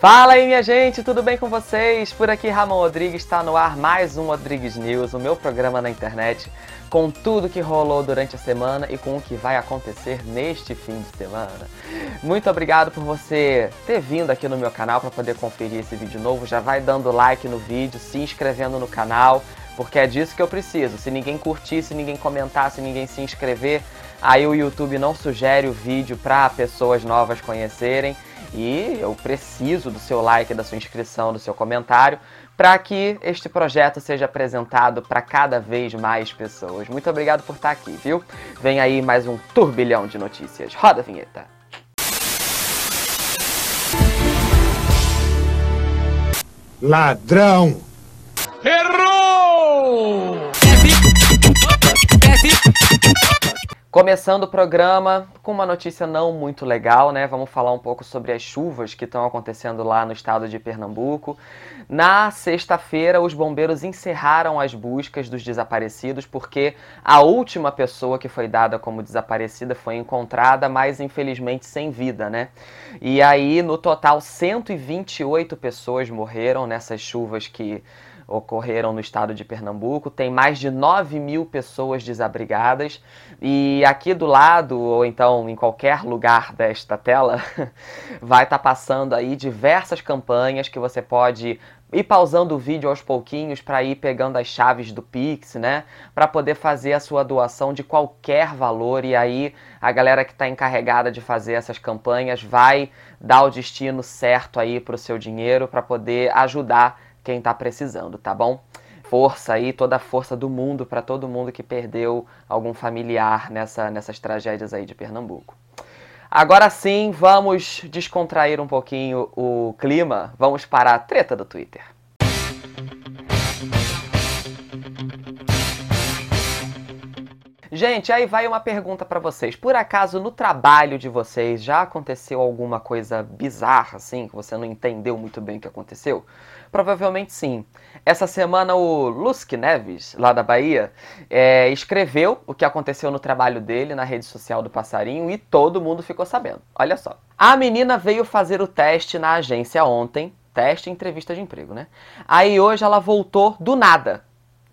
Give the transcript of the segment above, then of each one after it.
Fala aí, minha gente, tudo bem com vocês? Por aqui, Ramon Rodrigues, está no ar mais um Rodrigues News, o meu programa na internet, com tudo que rolou durante a semana e com o que vai acontecer neste fim de semana. Muito obrigado por você ter vindo aqui no meu canal para poder conferir esse vídeo novo. Já vai dando like no vídeo, se inscrevendo no canal, porque é disso que eu preciso. Se ninguém curtir, se ninguém comentar, se ninguém se inscrever, aí o YouTube não sugere o vídeo para pessoas novas conhecerem. E eu preciso do seu like, da sua inscrição, do seu comentário, para que este projeto seja apresentado para cada vez mais pessoas. Muito obrigado por estar aqui, viu? Vem aí mais um turbilhão de notícias. Roda a vinheta. Ladrão! Começando o programa com uma notícia não muito legal, né? Vamos falar um pouco sobre as chuvas que estão acontecendo lá no estado de Pernambuco. Na sexta-feira, os bombeiros encerraram as buscas dos desaparecidos porque a última pessoa que foi dada como desaparecida foi encontrada, mas infelizmente sem vida, né? E aí, no total, 128 pessoas morreram nessas chuvas que ocorreram no estado de Pernambuco. Tem mais de 9 mil pessoas desabrigadas. E aqui do lado, ou então em qualquer lugar desta tela, vai estar tá passando aí diversas campanhas que você pode ir pausando o vídeo aos pouquinhos para ir pegando as chaves do Pix, né? Para poder fazer a sua doação de qualquer valor e aí a galera que está encarregada de fazer essas campanhas vai dar o destino certo aí para o seu dinheiro para poder ajudar quem está precisando, tá bom? Força aí, toda a força do mundo para todo mundo que perdeu algum familiar nessa, nessas tragédias aí de Pernambuco. Agora sim, vamos descontrair um pouquinho o clima. Vamos para a treta do Twitter. Gente, aí vai uma pergunta para vocês. Por acaso no trabalho de vocês já aconteceu alguma coisa bizarra assim, que você não entendeu muito bem o que aconteceu? Provavelmente sim. Essa semana o Lusque Neves, lá da Bahia, é, escreveu o que aconteceu no trabalho dele na rede social do Passarinho e todo mundo ficou sabendo. Olha só. A menina veio fazer o teste na agência ontem. Teste entrevista de emprego, né? Aí hoje ela voltou do nada.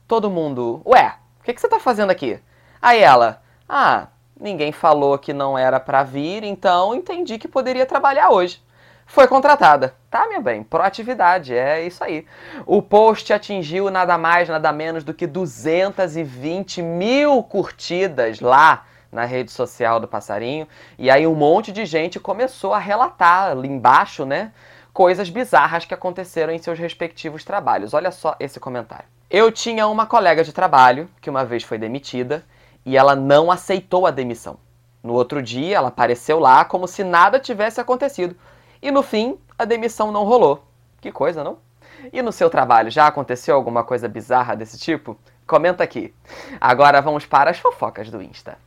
Todo mundo, ué, o que, que você tá fazendo aqui? Aí ela, ah, ninguém falou que não era para vir, então entendi que poderia trabalhar hoje foi contratada. Tá, minha bem? Proatividade, é isso aí. O post atingiu nada mais, nada menos do que 220 mil curtidas lá na rede social do Passarinho. E aí um monte de gente começou a relatar ali embaixo, né? Coisas bizarras que aconteceram em seus respectivos trabalhos. Olha só esse comentário. Eu tinha uma colega de trabalho que uma vez foi demitida e ela não aceitou a demissão. No outro dia, ela apareceu lá como se nada tivesse acontecido. E no fim, a demissão não rolou. Que coisa, não? E no seu trabalho, já aconteceu alguma coisa bizarra desse tipo? Comenta aqui. Agora vamos para as fofocas do Insta.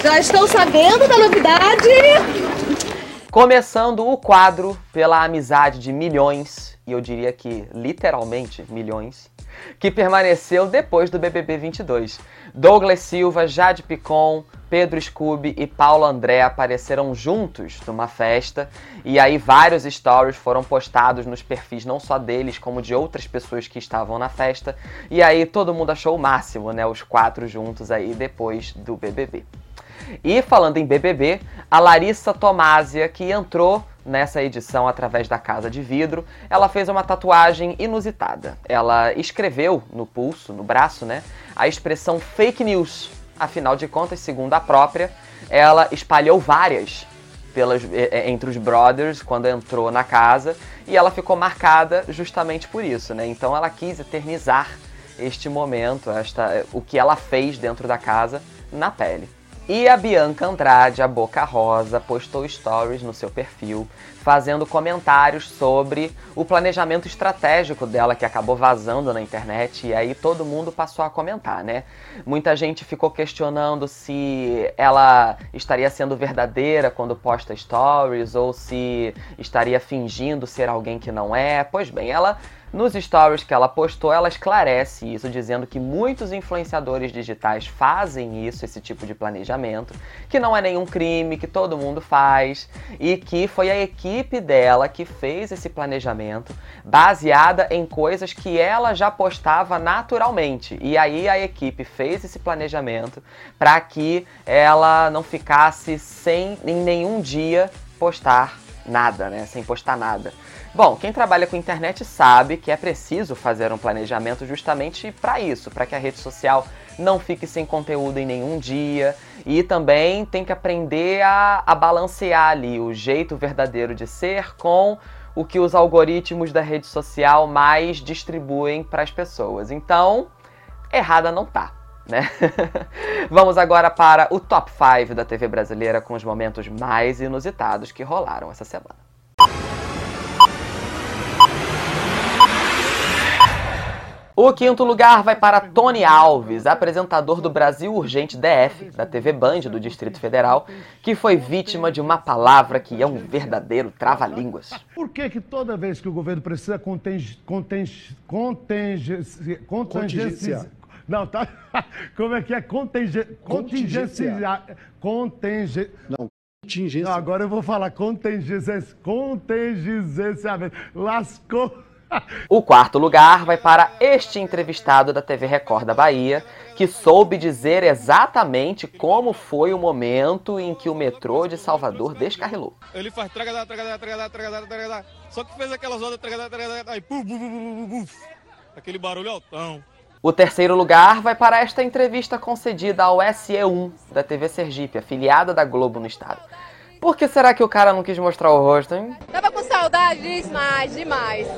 Já estão sabendo da novidade? Começando o quadro pela amizade de milhões, e eu diria que literalmente milhões, que permaneceu depois do BBB 22. Douglas Silva, Jade Picon, Pedro Scooby e Paulo André apareceram juntos numa festa e aí vários stories foram postados nos perfis não só deles como de outras pessoas que estavam na festa e aí todo mundo achou o máximo, né, os quatro juntos aí depois do BBB. E falando em BBB, a Larissa Tomásia, que entrou nessa edição através da Casa de Vidro, ela fez uma tatuagem inusitada. Ela escreveu no pulso, no braço, né, a expressão fake news. Afinal de contas, segundo a própria, ela espalhou várias pelas, entre os brothers quando entrou na casa e ela ficou marcada justamente por isso, né? Então ela quis eternizar este momento, esta, o que ela fez dentro da casa na pele. E a Bianca Andrade, a Boca Rosa, postou stories no seu perfil fazendo comentários sobre o planejamento estratégico dela que acabou vazando na internet e aí todo mundo passou a comentar, né? Muita gente ficou questionando se ela estaria sendo verdadeira quando posta stories ou se estaria fingindo ser alguém que não é. Pois bem, ela Nos stories que ela postou, ela esclarece isso, dizendo que muitos influenciadores digitais fazem isso, esse tipo de planejamento, que não é nenhum crime, que todo mundo faz, e que foi a equipe dela que fez esse planejamento baseada em coisas que ela já postava naturalmente. E aí a equipe fez esse planejamento para que ela não ficasse sem em nenhum dia postar nada, né? Sem postar nada. Bom, quem trabalha com internet sabe que é preciso fazer um planejamento justamente para isso, para que a rede social não fique sem conteúdo em nenhum dia e também tem que aprender a, a balancear ali o jeito verdadeiro de ser com o que os algoritmos da rede social mais distribuem para as pessoas. Então, errada não tá. Né? Vamos agora para o top 5 da TV brasileira com os momentos mais inusitados que rolaram essa semana. O quinto lugar vai para Tony Alves, apresentador do Brasil Urgente DF, da TV Band do Distrito Federal, que foi vítima de uma palavra que é um verdadeiro trava-línguas. Por que que toda vez que o governo precisa conting, conting, conting, contingenciar... Não, tá? Como é que é? Continge, contingenciar... Continge... Não, contingência... Não, agora eu vou falar contingência... Contingenciamento. Lascou... O quarto lugar vai para este entrevistado da TV Record da Bahia, que soube dizer exatamente como foi o momento em que o metrô de Salvador descarrilou. Ele faz tragadá, tragadá, tragadá, tragadá, tragadá, só que fez aquelas ondas tragadá, tragadá, aí puf, puf, puf, puf, aquele barulho altão. O terceiro lugar vai para esta entrevista concedida ao SE1 da TV Sergipe, afiliada da Globo no estado. Por que será que o cara não quis mostrar o rosto, hein? Tava com saudade demais, demais.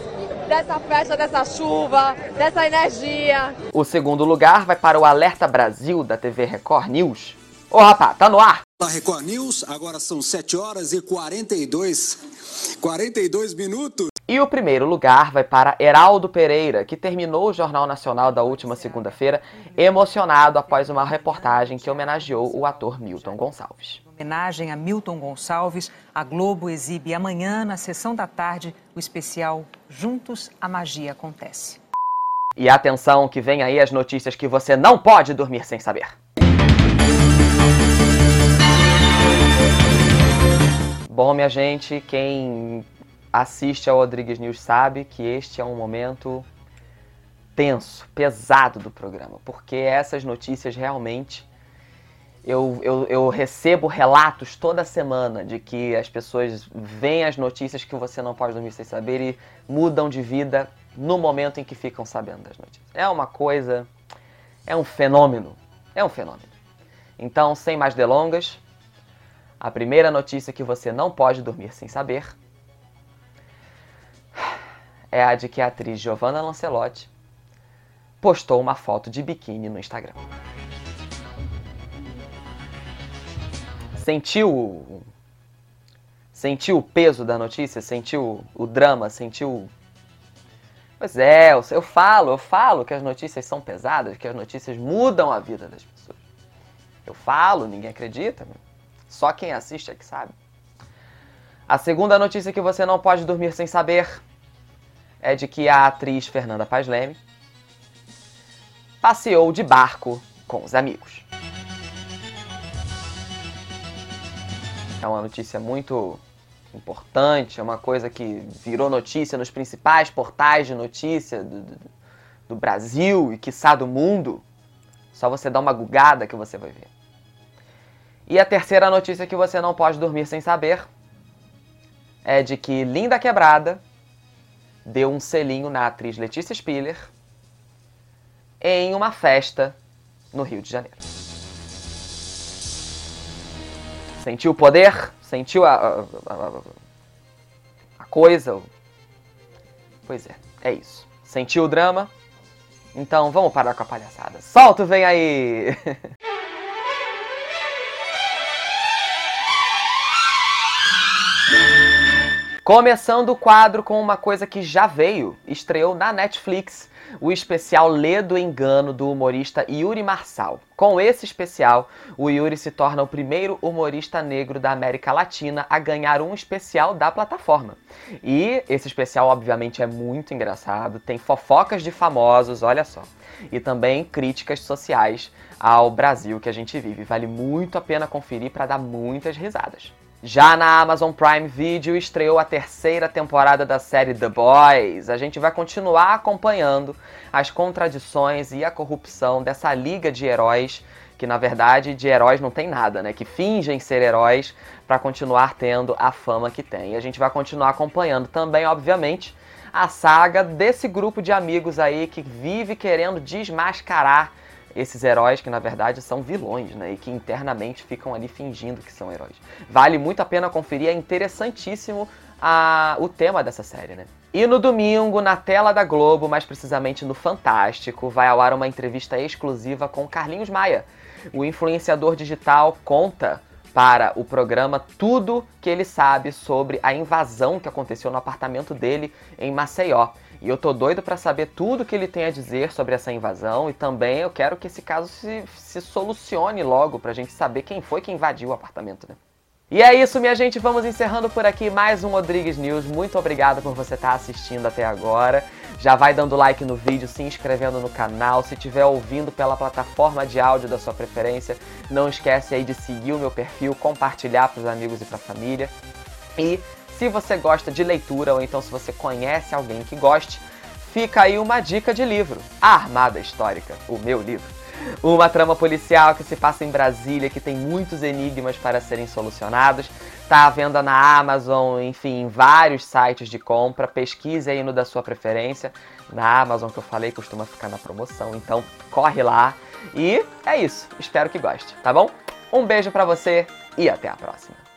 Dessa festa, dessa chuva, dessa energia. O segundo lugar vai para o Alerta Brasil da TV Record News. Ô rapá, tá no ar? Da Record News, agora são 7 horas e 42, 42 minutos. E o primeiro lugar vai para Heraldo Pereira, que terminou o Jornal Nacional da última segunda-feira emocionado após uma reportagem que homenageou o ator Milton Gonçalves homenagem a Milton Gonçalves, a Globo exibe amanhã, na sessão da tarde, o especial Juntos a Magia Acontece. E atenção que vem aí as notícias que você não pode dormir sem saber. Bom, minha gente, quem assiste ao Rodrigues News sabe que este é um momento tenso, pesado do programa, porque essas notícias realmente eu, eu, eu, recebo relatos toda semana de que as pessoas veem as notícias que você não pode dormir sem saber e mudam de vida no momento em que ficam sabendo das notícias. É uma coisa, é um fenômeno, é um fenômeno. Então, sem mais delongas, a primeira notícia que você não pode dormir sem saber é a de que a atriz Giovanna Lancelotti postou uma foto de biquíni no Instagram. sentiu sentiu o peso da notícia, sentiu o drama, sentiu Pois é, eu falo, eu falo que as notícias são pesadas, que as notícias mudam a vida das pessoas. Eu falo, ninguém acredita, só quem assiste é que sabe. A segunda notícia que você não pode dormir sem saber é de que a atriz Fernanda Paz Leme passeou de barco com os amigos. É uma notícia muito importante, é uma coisa que virou notícia nos principais portais de notícia do, do, do Brasil e, quiçá, do mundo. Só você dá uma gugada que você vai ver. E a terceira notícia que você não pode dormir sem saber é de que Linda Quebrada deu um selinho na atriz Letícia Spiller em uma festa no Rio de Janeiro. Sentiu o poder? Sentiu a, a, a, a coisa? Pois é, é isso. Sentiu o drama? Então vamos parar com a palhaçada. Solta, vem aí! Começando o quadro com uma coisa que já veio, estreou na Netflix o especial Lê do Engano do humorista Yuri Marçal. Com esse especial, o Yuri se torna o primeiro humorista negro da América Latina a ganhar um especial da plataforma. E esse especial, obviamente, é muito engraçado, tem fofocas de famosos, olha só, e também críticas sociais ao Brasil que a gente vive. Vale muito a pena conferir para dar muitas risadas. Já na Amazon Prime Video estreou a terceira temporada da série The Boys. A gente vai continuar acompanhando as contradições e a corrupção dessa liga de heróis, que na verdade de heróis não tem nada, né? Que fingem ser heróis para continuar tendo a fama que tem. E a gente vai continuar acompanhando também, obviamente, a saga desse grupo de amigos aí que vive querendo desmascarar esses heróis que na verdade são vilões, né? E que internamente ficam ali fingindo que são heróis. Vale muito a pena conferir, é interessantíssimo a, o tema dessa série, né? E no domingo, na tela da Globo, mais precisamente no Fantástico, vai ao ar uma entrevista exclusiva com Carlinhos Maia. O influenciador digital conta para o programa tudo que ele sabe sobre a invasão que aconteceu no apartamento dele em Maceió. E eu tô doido para saber tudo que ele tem a dizer sobre essa invasão e também eu quero que esse caso se, se solucione logo pra gente saber quem foi que invadiu o apartamento, né? E é isso, minha gente. Vamos encerrando por aqui mais um Rodrigues News. Muito obrigado por você estar assistindo até agora. Já vai dando like no vídeo, se inscrevendo no canal. Se estiver ouvindo pela plataforma de áudio da sua preferência, não esquece aí de seguir o meu perfil, compartilhar para os amigos e para a família. E se você gosta de leitura ou então se você conhece alguém que goste, fica aí uma dica de livro: A Armada Histórica, o meu livro. Uma trama policial que se passa em Brasília, que tem muitos enigmas para serem solucionados. Está à venda na Amazon, enfim, em vários sites de compra. Pesquise aí no da sua preferência. Na Amazon que eu falei costuma ficar na promoção, então corre lá. E é isso. Espero que goste, tá bom? Um beijo para você e até a próxima.